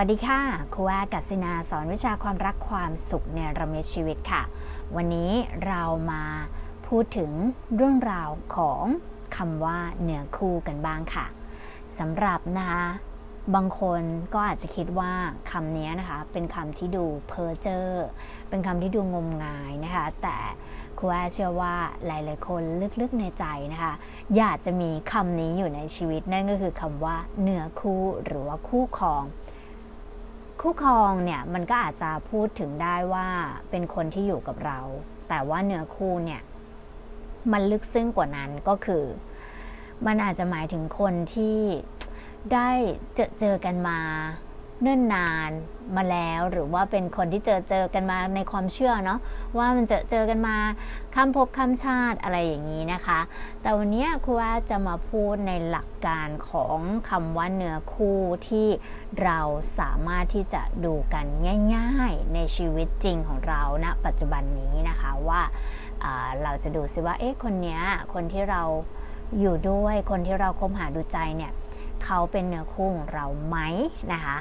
สวัสดีค่ะครูอากัศนาสอนวิชาความรักความสุขในระเมชีวิตค่ะ วันนี้เรามาพูดถึงเรื่องราวของคำว่าเหนือคู่กันบ้างค่ะสำหรับนะคะบางคนก็อาจจะคิดว่าคำนี้นะคะ เป็นคำที่ดูเพ้อเจ้อเป็นคำที่ดูงมงายนะคะ แต่ครูอาเชื่อว่าหลาย ๆ คนลึก ๆ ในใจนะคะ อยากจะมีคำนี้อยู่ในชีวิตนั่นก็คือคำว่าเหนือคู่หรือว่าคู่ครอง คู่ครองเนี่ยมันก็อาจจะพูดถึงได้ว่าเป็นคนที่อยู่กับเรา แต่ว่าเนื้อคู่เนี่ยมันลึกซึ้งกว่านั้นก็คือ มันอาจจะหมายถึงคนที่ได้เจอเจอกันมา เนิ่นนานมาแล้วหรือว่าเป็นคนที่เจอเจอกันมาในความเชื่อเนาะว่ามันเจอเจอกันมาข้ามภพข้ามชาติอะไรอย่างนี้นะคะ แต่วันนี้ครูว่าจะมาพูดในหลักการของคำว่าเนื้อคู่ที่เราสามารถที่จะดูกันง่ายๆ ในชีวิตจริงของเราณนะปัจจุบันนี้นะคะว่าเราจะดูซิว่าเอ๊ะคนนี้คนที่เราอยู่ด้วยคนที่เราคบหาดูใจเนี่ยเขาเป็นเนื้อคู่ของเราไหมนะคะ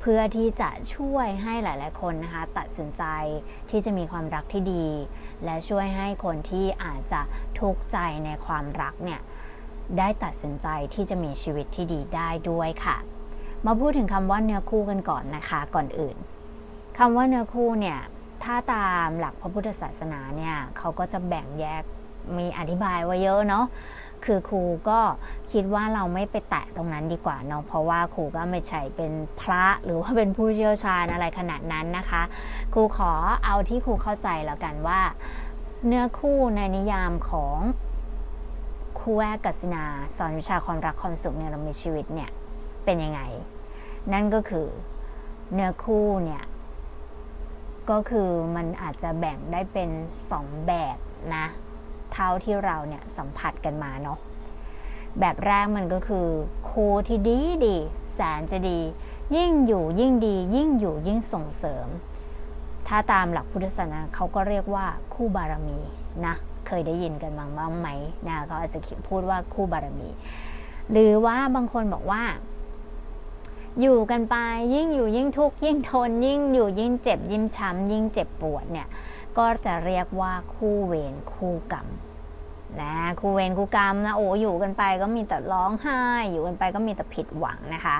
เพื่อที่จะช่วยให้หลาย ๆ คนนะคะตัดสินใจที่จะมีความรักที่ดี และช่วยให้คนที่อาจจะทุกข์ใจในความรักเนี่ยได้ตัดสินใจที่จะมีชีวิตที่ดีได้ด้วยค่ะ มาพูดถึงคำว่าเนื้อคู่กันก่อนนะคะก่อนอื่นคำว่าเนื้อคู่เนี่ยถ้าตามหลักพระพุทธศาสนาเนี่ยเขาก็จะแบ่งแยกมีอธิบายไว้เยอะเนาะ คือครูก็คิดว่าเราไม่ไปแตะตรงนั้นดีกว่าเนาะเพราะว่าครูก็ไม่ใช่เป็นพระหรือว่าเป็นผู้เชี่ยวชาญอะไรขนาดนั้นนะคะ ครูขอเอาที่ครูเข้าใจแล้วกันว่า เนื้อคู่ในนิยามของครูแวกกัศนาสอนวิชาความรักความสุขในเรามีชีวิตเนี่ยเป็นยังไง นั่นก็คือเนื้อคู่เนี่ยก็คือมันอาจจะแบ่งได้เป็นสองแบบนะ เท่าที่เราเนี่ยสัมผัสกันมาเนาะแบบแรกมันก็คือครูที่ดีดีแสนจะดี ยิ่งอยู่ยิ่งดี ยิ่งอยู่ยิ่งส่งเสริม ถ้าตามหลักพุทธศาสนาเขาก็เรียกว่าคู่บารมีนะเคยได้ยินกันบ้างบ้างไหมนะเขาอาจจะพูดว่าคู่บารมี หรือว่าบางคนบอกว่า อยู่กันไปยิ่งอยู่ยิ่งทุกข์ยิ่งทน ยิ่งอยู่ยิ่งเจ็บยิ่งช้ำยิ่งเจ็บปวดเนี่ย ก็จะเรียกว่าคู่เวรคู่กรรมนะคู่เวรคู่กรรมนะโอ้อยู่กันไปก็มีแต่ร้องไห้ อยู่กันไปก็มีแต่ผิดหวังนะคะ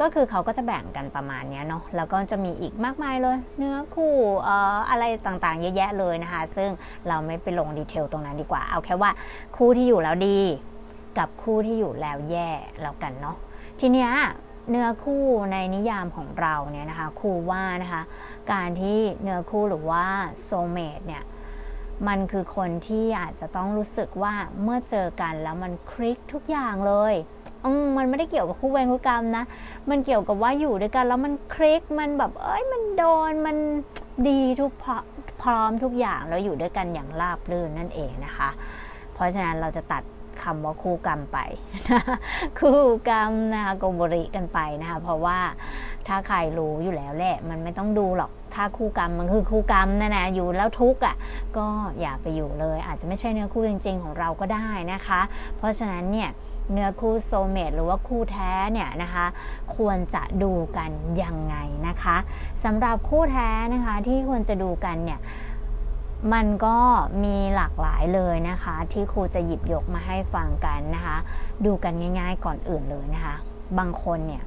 ก็คือเขาก็จะแบ่งกันประมาณนี้เนาะแล้วก็จะมีอีกมากมายเลย เนื้อคู่เอ่ออะไรต่างๆเยอะแยะเลยนะคะ ซึ่งเราไม่ไปลงดีเทลตรงนั้นดีกว่า เอาแค่ว่าคู่ที่อยู่แล้วดี กับคู่ที่อยู่แล้วแย่แล้วกันเนาะทีเนี้ย เนื้อคู่ในนิยามของเราเนี่ยนะคะครูว่านะคะการที่เนื้อคู่หรือว่าโซเมตเนี่ยมันคือคนที่อาจจะต้องรู้สึกว่าเมื่อเจอกันแล้วมันคลิกทุกอย่างเลยอืมมันไม่ได้เกี่ยวกับคู่เวรคู่กรรมนะ มันเกี่ยวกับว่าอยู่ด้วยกัน แล้วมันคลิกมันแบบเอ้ยมันโดนมันดีทุกพร้อมทุกอย่างแล้วอยู่ด้วยกันอย่างราบรื่นนั่นเองนะคะ เพราะฉะนั้นเราจะตัด คำว่าคู่กรรมไปคู่กรรมนะคะโกบริกันไปนะคะเพราะว่าถ้าใครรู้อยู่แล้วแหละมันไม่ต้องดูหรอกถ้าคู่กรรมมันคือคู่กรรมนะนะอยู่แล้วทุกข์อะก็อย่าไปอยู่เลย อาจจะไม่ใช่เนื้อคู่จริง ๆ ของเราก็ได้นะคะ เพราะฉะนั้นเนี่ยเนื้อคู่โซเมตหรือว่าคู่แท้เนี่ยนะคะ ควรจะดูกันยังไงนะคะสำหรับคู่แท้นะคะที่ควรจะดูกันเนี่ย มันก็มีหลากหลายเลยนะคะ ที่ครูจะหยิบยกมาให้ฟังกันนะคะ ดูกันง่าย ๆ ก่อนอื่นเลยนะคะ บางคนเนี่ย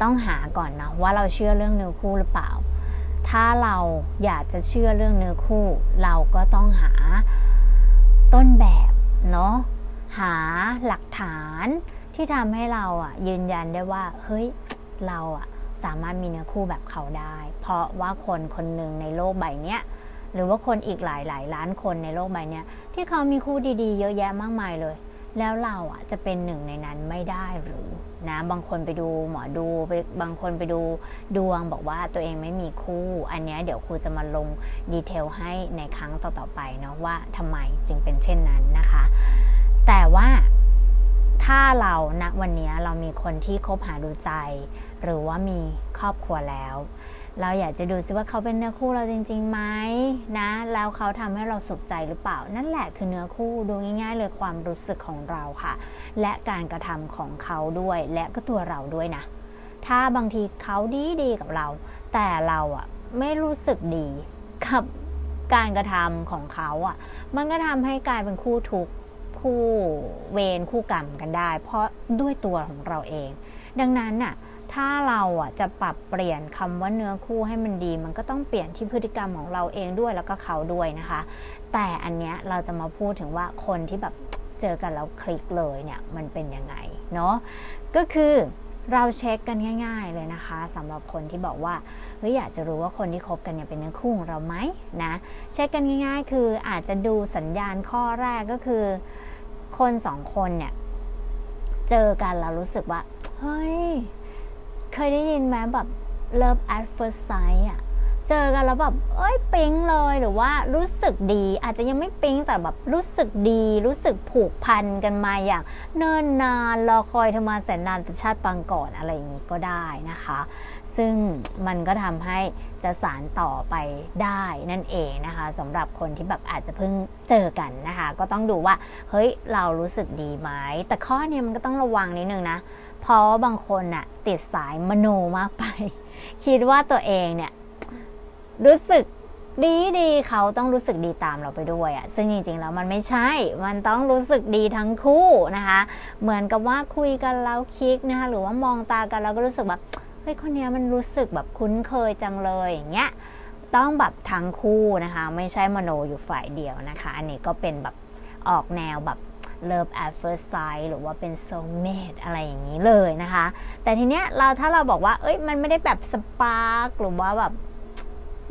ต้องหาก่อนนะว่าเราเชื่อเรื่องเนื้อคู่หรือเปล่า ถ้าเราอยากจะเชื่อเรื่องเนื้อคู่ เราก็ต้องหาต้นแบบเนาะหาหลักฐานที่ทำให้เราอะยืนยันได้ว่า เฮ้ยเราอะ สามารถมีเนื้อคู่แบบเขาได้ เพราะว่าคนคนหนึ่งในโลกใบนี้หรือว่าคนอีกหลายหลายล้านคนในโลกใบนี้ที่เขามีคู่ดีๆ เยอะแยะมากมายเลย แล้วเราอะจะเป็นหนึ่งในนั้นไม่ได้หรือนะบางคนไปดูหมอดูบางคนไปดูดวงบอกว่าตัวเองไม่มีคู่ อันนี้เดี๋ยวครูจะมาลงดีเทลให้ในครั้งต่อๆไปเนาะว่าทำไมจึงเป็นเช่นนั้นนะคะ แต่ว่าถ้า เราณวันนี้เรามีคนที่คบหาดูใจ หรือว่ามีครอบครัวแล้ว เราอยากจะดูซิว่าเขาเป็นเนื้อคู่เราจริงๆไหมนะ แล้วเขาทำให้เราสุขใจหรือเปล่า นั่นแหละคือเนื้อคู่ดูง่ายๆเลยความรู้สึกของเราค่ะ และการกระทำของเขาด้วย และก็ตัวเราด้วยนะ ถ้าบางทีเขาดีดีกับเรา แต่เราอะไม่รู้สึกดีกับการกระทำของเขาอะมันก็ทำให้กลายเป็นคู่ทุกข์ คู่เวรคู่กรรมกันได้ เพราะด้วยตัวของเราเอง ดังนั้นน่ะถ้าเราอะจะปรับเปลี่ยนคำว่าเนื้อคู่ให้มันดี มันก็ต้องเปลี่ยนที่พฤติกรรมของเราเองด้วยแล้วก็เขาด้วยนะคะ แต่อันเนี้ยเราจะมาพูดถึงว่าคนที่แบบเจอกันแล้วคลิกเลยเนี่ยมันเป็นยังไงเนาะก็คือเราเช็คกันง่าย ๆ เลยนะคะสำหรับคนที่บอกว่าเฮ้ยอยากจะรู้ว่าคนที่คบกันเนี่ยเป็นเนื้อคู่ของเราไหมนะเช็คกันง่าย ๆ คืออาจจะดูสัญญาณข้อแรกก็คือ คนสองคนเนี่ยเจอกันแล้วรู้สึกว่า เฮ้ย เคยได้ยินไหมแบบ love at first sight อะ เจอกันแล้วแบบเอ้ยปิ๊งเลยหรือว่ารู้สึกดี อาจจะยังไม่ปิ๊งแต่แบบรู้สึกดี รู้สึกผูกพันกันมาอย่างเนิ่นนานรอคอยเธอมาแสนนานแต่ชาติปังก่อนอะไรอย่างนี้ก็ได้นะคะ ซึ่งมันก็ทำให้จะสารต่อไปได้นั่นเองนะคะสำหรับคนที่แบบอาจจะเพิ่งเจอกันนะคะ ก็ต้องดูว่าเฮ้ยเรารู้สึกดีไหมแต่ข้อนี้มันก็ต้องระวังนิดนึงนะเพราะบางคนน่ะติดสายมโนมากไป คิดว่าตัวเองเนี่ย รู้สึกดีดีเขาต้องรู้สึกดีตามเราไปด้วยอะซึ่งจริงๆแล้วมันไม่ใช่ มันต้องรู้สึกดีทั้งคู่นะคะ เหมือนกับว่าคุยกันแล้วคลิกนะคะหรือว่ามองตากันแล้วก็รู้สึกแบบเฮ้ยคนนี้มันรู้สึกแบบคุ้นเคยจังเลยอย่างเงี้ยต้องแบบทั้งคู่นะคะ ไม่ใช่มโนอยู่ฝ่ายเดียวนะคะ อันนี้ก็เป็นแบบออกแนวแบบ love at first sight หรือว่าเป็น soulmate อะไรอย่างนี้เลยนะคะ แต่ทีเนี้ยเราถ้าเราบอกว่า เอ้ยมันไม่ได้แบบสปาร์กหรือว่าแบบ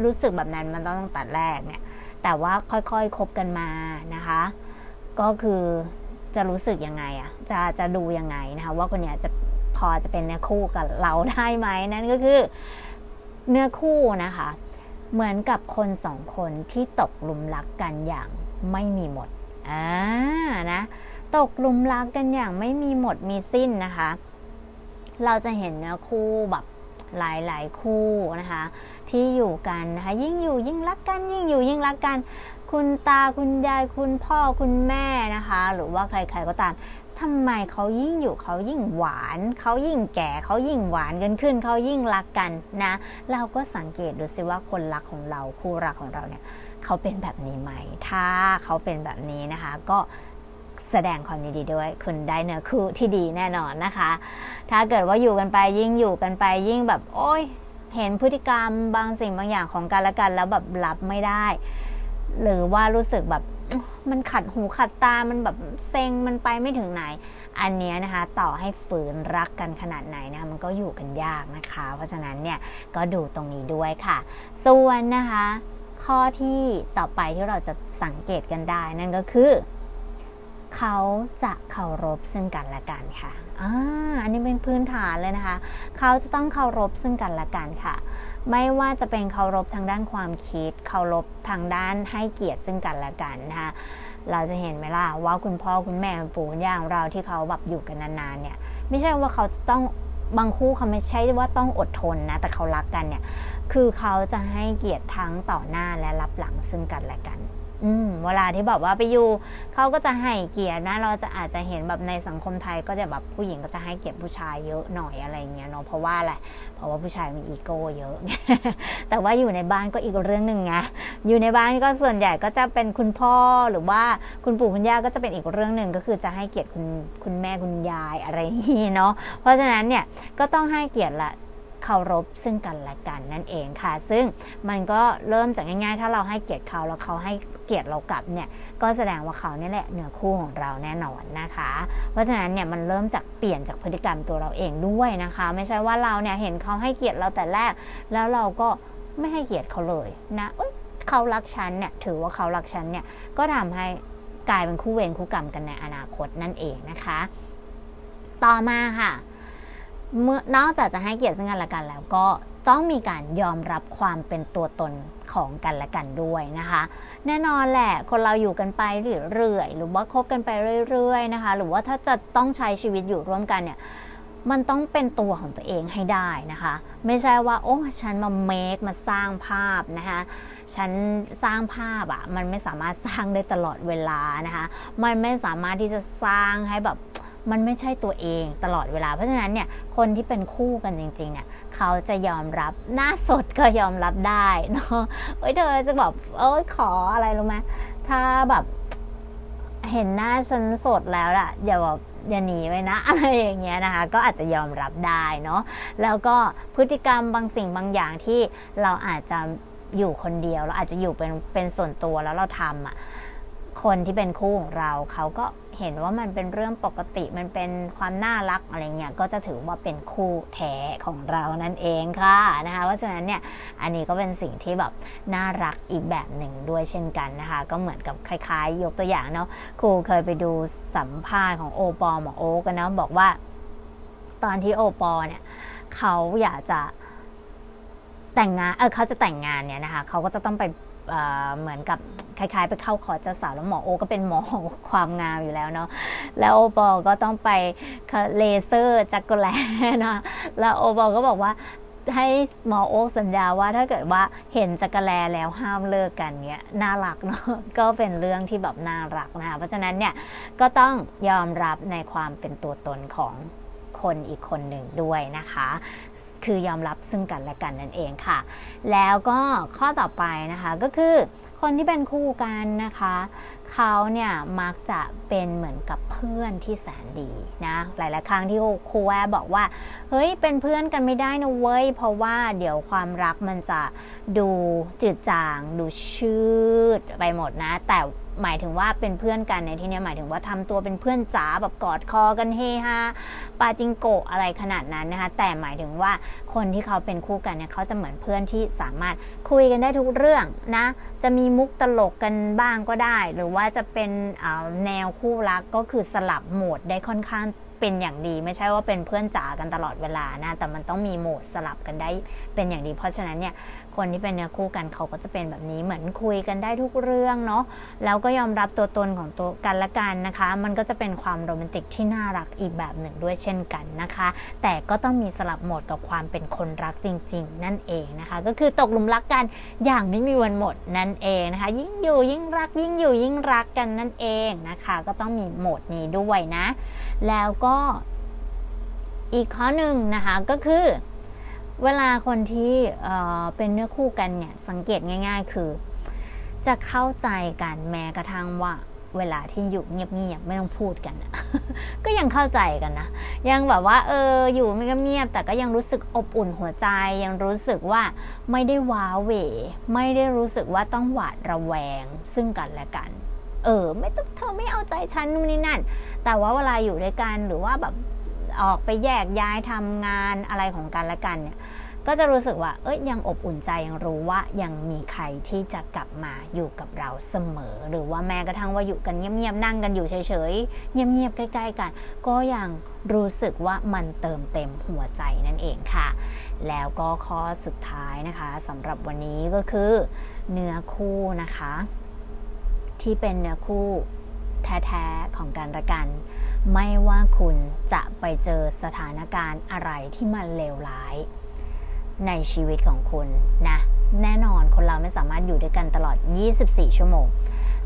รู้สึกแบบนั้นมันต้องตั้งแรกเนี่ย แต่ว่าค่อยๆคคบกันมานะคะ ก็คือจะรู้สึกยังไงอะจะจะดูยังไงนะคะว่าคนเนี้ยจะพอจะเป็นเนื้อคู่กับเราได้ไหมนั่นก็คือเนื้อคู่นะคะ เหมือนกับคนสองคนที่ตกหลุมรักกันอย่างไม่มีหมดอ่านะตกหลุมรักกันอย่างไม่มีหมดมีสิ้นนะคะ เราจะเห็นเนื้อคู่แบบ หลายๆ คู่นะคะ ที่อยู่กันนะคะยิ่งอยู่ยิ่งรักกันยิ่งอยู่ยิ่งรักกัน คุณตาคุณยายคุณพ่อคุณแม่นะคะ หรือว่าใครๆก็ตามทำไมเขายิ่งอยู่เขายิ่งหวาน เขายิ่งแก่เขายิ่งหวานกันขึ้น เขายิ่งรักกันนะ เราก็สังเกตดูสิว่าคนรักของเราคู่รักของเราเนี่ยเขาเป็นแบบนี้ไหม ถ้าเขาเป็นแบบนี้นะคะ ก็ แสดงความยินดีด้วย คุณได้เนื้อคู่ที่ดีแน่นอนนะคะ ถ้าเกิดว่าอยู่กันไปยิ่งอยู่กันไปยิ่งแบบ โอ้ยเห็นพฤติกรรมบางสิ่งบางอย่างของกันและกันแล้วแบบรับไม่ได้ หรือว่ารู้สึกแบบมันขัดหูขัดตา มันแบบเซ็ง มันไปไม่ถึงไหน อันนี้นะคะ ต่อให้ฝืนรักกันขนาดไหนนะคะมันก็อยู่กันยากนะคะ เพราะฉะนั้นเนี่ย ก็ดูตรงนี้ด้วยค่ะ ส่วนนะคะ ข้อที่ต่อไปที่เราจะสังเกตกันได้นั่นก็คือ เขาจะเคารพซึ่งกันและกันค่ะอ่าอันนี้เป็นพื้นฐานเลยนะคะ เขาจะต้องเคารพซึ่งกันและกันค่ะ ไม่ว่าจะเป็นเคารพทางด้านความคิด เคารพทางด้านให้เกียรติซึ่งกันและกันนะคะเราจะเห็นไหมล่ะว่าคุณพ่อคุณแม่คุณปู่คุณย่าของเราที่เขาแบบอยู่กันนานๆเนี่ย ไม่ใช่ว่าเขาต้องบางคู่เขาไม่ใช่ว่าต้องอดทนนะ แต่เขารักกันเนี่ย คือเขาจะให้เกียรติทั้งต่อหน้าและรับหลังซึ่งกันและกัน อืมเวลาที่บอกว่าไปอยู่เขาก็จะให้เกียรตินะ เราจะอาจจะเห็นแบบในสังคมไทยก็จะแบบผู้หญิงก็จะให้เกียรติผู้ชายเยอะหน่อยอะไรเงี้ยเนาะเพราะว่าอะไรเพราะว่าผู้ชายมีอีโก้เยอะ แต่ว่าอยู่ในบ้านก็อีกเรื่องหนึ่งไงอยู่ในบ้านก็ส่วนใหญ่ก็จะเป็นคุณพ่อหรือว่าคุณปู่คุณย่าก็จะเป็นอีกเรื่องหนึ่งก็คือจะให้เกียรติคุณคุณแม่คุณยายอะไรอย่างนี้เนาะเพราะฉะนั้นเนี่ยก็ต้องให้เกียรติละเคารพซึ่งกันและกันนั่นเองค่ะ ซึ่งมันก็เริ่มจากง่ายๆ ถ้าเราให้เกียรติเขาแล้วเขาให้ เกียรติเรากลับเนี่ยก็แสดงว่าเขาเนี่ยแหละเหนือคู่ของเราแน่นอนนะคะ เพราะฉะนั้นเนี่ยมันเริ่มจากเปลี่ยนจากพฤติกรรมตัวเราเองด้วยนะคะ ไม่ใช่ว่าเราเนี่ยเห็นเขาให้เกียรติเราแต่แรก แล้วเราก็ไม่ให้เกียรติเขาเลยนะเอ้เขารักฉันเนี่ยถือว่าเขารักฉันเนี่ยก็ทำให้กลายเป็นคู่เวรคู่กรรมกันในอนาคตนั่นเองนะคะ ต่อมาค่ะเมื่อนอกจากจะให้เกียรติซึ่งกันและกันแล้วก็ต้องมีการยอมรับความเป็นตัวตน ของกันและกันด้วยนะคะ แน่นอนแหละคนเราอยู่กันไปเรื่อยๆหรือว่าคบกันไปเรื่อยๆนะคะ หรือว่าถ้าจะต้องใช้ชีวิตอยู่ร่วมกันเนี่ยมันต้องเป็นตัวของตัวเองให้ได้นะคะ ไม่ใช่ว่า โอ้ฉันมาเมคมาสร้างภาพนะคะฉันสร้างภาพอะมันไม่สามารถสร้างได้ตลอดเวลานะคะ มันไม่สามารถที่จะสร้างให้แบบ มันไม่ใช่ตัวเองตลอดเวลา เพราะฉะนั้นเนี่ยคนที่เป็นคู่กันจริงๆเนี่ยเขาจะยอมรับหน้าสดก็ยอมรับได้เนาะเอ้ยเธอจะบอกเอ้ยขออะไรรู้ไหมถ้าแบบเห็นหน้าฉันสดแล้วอะอย่าบอกอย่าหนีไปนะอะไรอย่างเงี้ยนะคะ ก็อาจจะยอมรับได้เนาะแล้วก็พฤติกรรมบางสิ่งบางอย่างที่เราอาจจะอยู่คนเดียว เราอาจจะอยู่เป็นเป็นส่วนตัวแล้วเราทำอะ่ะคนที่เป็นคู่ของเราเขาก็ เห็นว่ามันเป็นเรื่องปกติมันเป็นความน่ารักอะไรเงี้ยก็จะถือว่าเป็นคู่แท้ของเรานั่นเองค่ะนะคะเพราะฉะนั้นเนี่ยอันนี้ก็เป็นสิ่งที่แบบน่ารักอีกแบบหนึ่งด้วยเช่นกันนะคะ ก็เหมือนกับคล้ายๆ ยกตัวอย่างเนาะครูเคยไปดูสัมภาษณ์ของโอปอหมอโอ๊กันนะบอกว่า ตอนที่โอปอเนี่ยเขาอยากจะแต่งงาน เออเขาจะแต่งงานเนี่ยนะคะ เขาก็จะต้องไป เหมือนกับคล้ายๆ ไปเข้าคอเจ้าสาวแล้วหมอโอก็เป็นหมอความงามอยู่แล้วเนาะแล้วโอปอก็ต้องไปเลเซอร์จักรแลนะแล้วโอปอก็บอกว่าให้หมอโอ๊สัญญาว่าถ้าเกิดว่าเห็นจักรแลแล้วห้ามเลิกกันเนี้ยน่ารักเนาะก็เป็นเรื่องที่แบบน่ารักนะคะเพราะฉะนั้นเนี่ยก็ต้องยอมรับในความเป็นตัวตนของ คนอีกคนหนึ่งด้วยนะคะ คือยอมรับซึ่งกันและกันนั่นเองค่ะ แล้วก็ข้อต่อไปนะคะก็คือคนที่เป็นคู่กันนะคะเขาเนี่ยมักจะเป็นเหมือนกับเพื่อนที่แสนดีนะหลายๆครั้งที่ครูแวบอกว่าเฮ้ยเป็นเพื่อนกันไม่ได้นะเว้ย เพราะว่าเดี๋ยวความรักมันจะดูจืดจาง ดูชืดไปหมดนะ แต่หมายถึงว่าเป็นเพื่อนกันในที่นี้หมายถึงว่าทำตัวเป็นเพื่อนจ๋าแบบกอดคอกันเฮฮาปาจิงโกะอะไรขนาดนั้นนะคะ แต่หมายถึงว่าคนที่เขาเป็นคู่กันเนี่ยเขาจะเหมือนเพื่อนที่สามารถคุยกันได้ทุกเรื่องนะ จะมีมุกตลกกันบ้างก็ได้ หรือว่าจะเป็นแนวคู่รักก็คือสลับโหมดได้ค่อนข้างเป็นอย่างดีไม่ใช่ว่าเป็นเพื่อนจ๋ากันตลอดเวลานะแต่มันต้องมีโหมดสลับกันได้เป็นอย่างดี เพราะฉะนั้นเนี่ย คนที่เป็นเนื้อคู่กันเขาก็จะเป็นแบบนี้เหมือนคุยกันได้ทุกเรื่องเนาะแล้วก็ยอมรับตัวตนของตัวกันและกันนะคะ มันก็จะเป็นความโรแมนติกที่น่ารักอีกแบบหนึ่งด้วยเช่นกันนะคะ แต่ก็ต้องมีสลับโหมดกับความเป็นคนรักจริง ๆ นั่นเองนะคะ ก็คือตกหลุมรักกันอย่างไม่มีวันหมดนั่นเองนะคะ ยิ่งอยู่ยิ่งรักยิ่งอยู่ยิ่งรักกันนั่นเองนะคะ ก็ต้องมีโหมดนี้ด้วยนะ แล้วก็อีกข้อหนึ่งนะคะก็คือ เวลาคนที่เป็นเนื้อคู่กันเนี่ยสังเกตง่าย ๆ คือ จะเข้าใจกันแม้กระทั่งว่าเวลาที่อยู่เงียบๆไม่ต้องพูดกันก็ยังเข้าใจกันนะ ยังแบบว่า เออ อยู่ไม่เงียบ แต่ก็ยังรู้สึกอบอุ่นหัวใจ ยังรู้สึกว่าไม่ได้ว้าเหวไม่ได้รู้สึกว่าต้องหวาดระแวงซึ่งกันและกัน เออ ไม่ต้องเธอไม่เอาใจฉันนู่นนี่นั่น แต่ว่าเวลาอยู่ด้วยกันหรือว่าแบบออกไปแยกย้ายทำงานอะไรของกันและกันเนี่ย ก็จะรู้สึกว่า เอ้ยยังอบอุ่นใจยังรู้ว่ายังมีใครที่จะกลับมาอยู่กับเราเสมอ หรือว่าแม้กระทั่งว่าอยู่กันเงียบๆนั่งกันอยู่เฉยๆเงียบๆใกล้ ๆ กัน ก็ยังรู้สึกว่ามันเติมเต็มหัวใจนั่นเองค่ะ แล้วก็ข้อสุดท้ายนะคะสำหรับวันนี้ก็คือ เนื้อคู่นะคะ ที่เป็นเนื้อคู่แท้ๆของกันและกัน ไม่ว่าคุณจะไปเจอสถานการณ์อะไรที่มันเลวร้าย ในชีวิตของคุณนะ แน่นอนคนเราไม่สามารถอยู่ด้วยกันตลอด 24 ชั่วโมง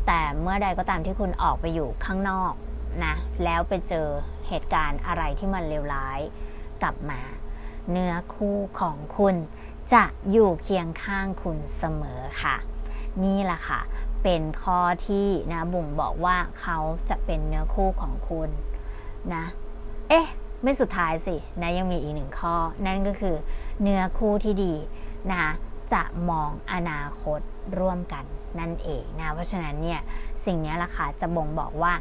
แต่เมื่อใดก็ตามที่คุณออกไปอยู่ข้างนอกนะ แล้วไปเจอเหตุการณ์อะไรที่มันเลวร้ายกลับมา เนื้อคู่ของคุณจะอยู่เคียงข้างคุณเสมอค่ะ นี่แหละค่ะ เป็นข้อที่นะบุ๋มบอกว่าเขาจะเป็นเนื้อคู่ของคุณนะ เอ๊ะ ไม่สุดท้ายสินะยังมีอีกหนึ่งข้อ นั่นก็คือ เนื้อคู่ที่ดีนะจะมองอนาคตร่วมกันนั่นเองนะเพราะฉะนั้นเนี่ยสิ่งนี้ล่ะค่ะจะบ่งบอกว่า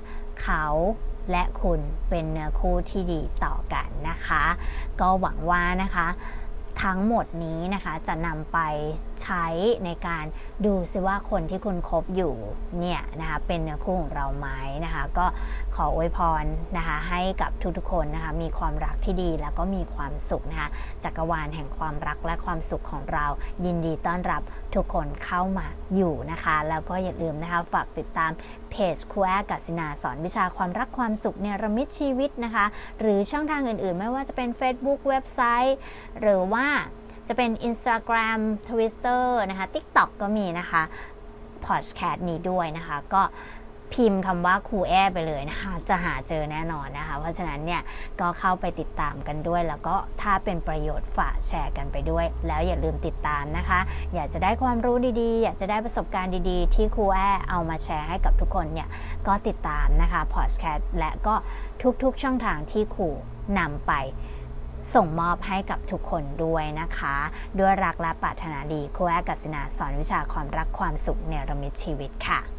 เขาและคุณเป็นเนื้อคู่ที่ดีต่อกันนะคะ ก็หวังว่านะคะทั้งหมดนี้นะคะจะนำไปใช้ในการดูซิว่าคนที่คุณคบอยู่เนี่ยนะคะเป็นเนื้อคู่ของเราไหมนะคะ ก็ ขออวยพรนะคะให้กับทุกๆคนนะคะมีความรักที่ดีแล้วก็มีความสุขนะคะจักรวาลแห่งความรักและความสุขของเรา ยินดีต้อนรับทุกคนเข้ามาอยู่นะคะ แล้วก็อย่าลืมนะคะฝากติดตามเพจครูแอกัสินาสอนวิชาความรักความสุขเนรมิตชีวิตนะคะ หรือช่องทางอื่นๆ ไม่ว่าจะเป็น Facebook เว็บไซต์ หรือว่าจะเป็น Instagram Twitter นะคะ TikTok ก็มีนะคะพอดแคสต์นี้ด้วยนะคะ ก็ พิมพ์คำว่าครูแอไปเลยนะคะจะหาเจอแน่นอนนะคะ เพราะฉะนั้นเนี่ยก็เข้าไปติดตามกันด้วย แล้วก็ถ้าเป็นประโยชน์ฝากแชร์กันไปด้วย แล้วอย่าลืมติดตามนะคะ อยากจะได้ความรู้ดีๆ อยากจะได้ประสบการณ์ดีๆ ที่ครูแอเอามาแชร์ให้กับทุกคนเนี่ยก็ติดตามนะคะพอดแคสต์และก็ทุกๆช่องทางที่ครูนำไปส่งมอบให้กับทุกคนด้วยนะคะ ด้วยรักและปรารถนาดีครูแอกัสนาสอนวิชาความรักความสุขเนรมิตชีวิตค่ะ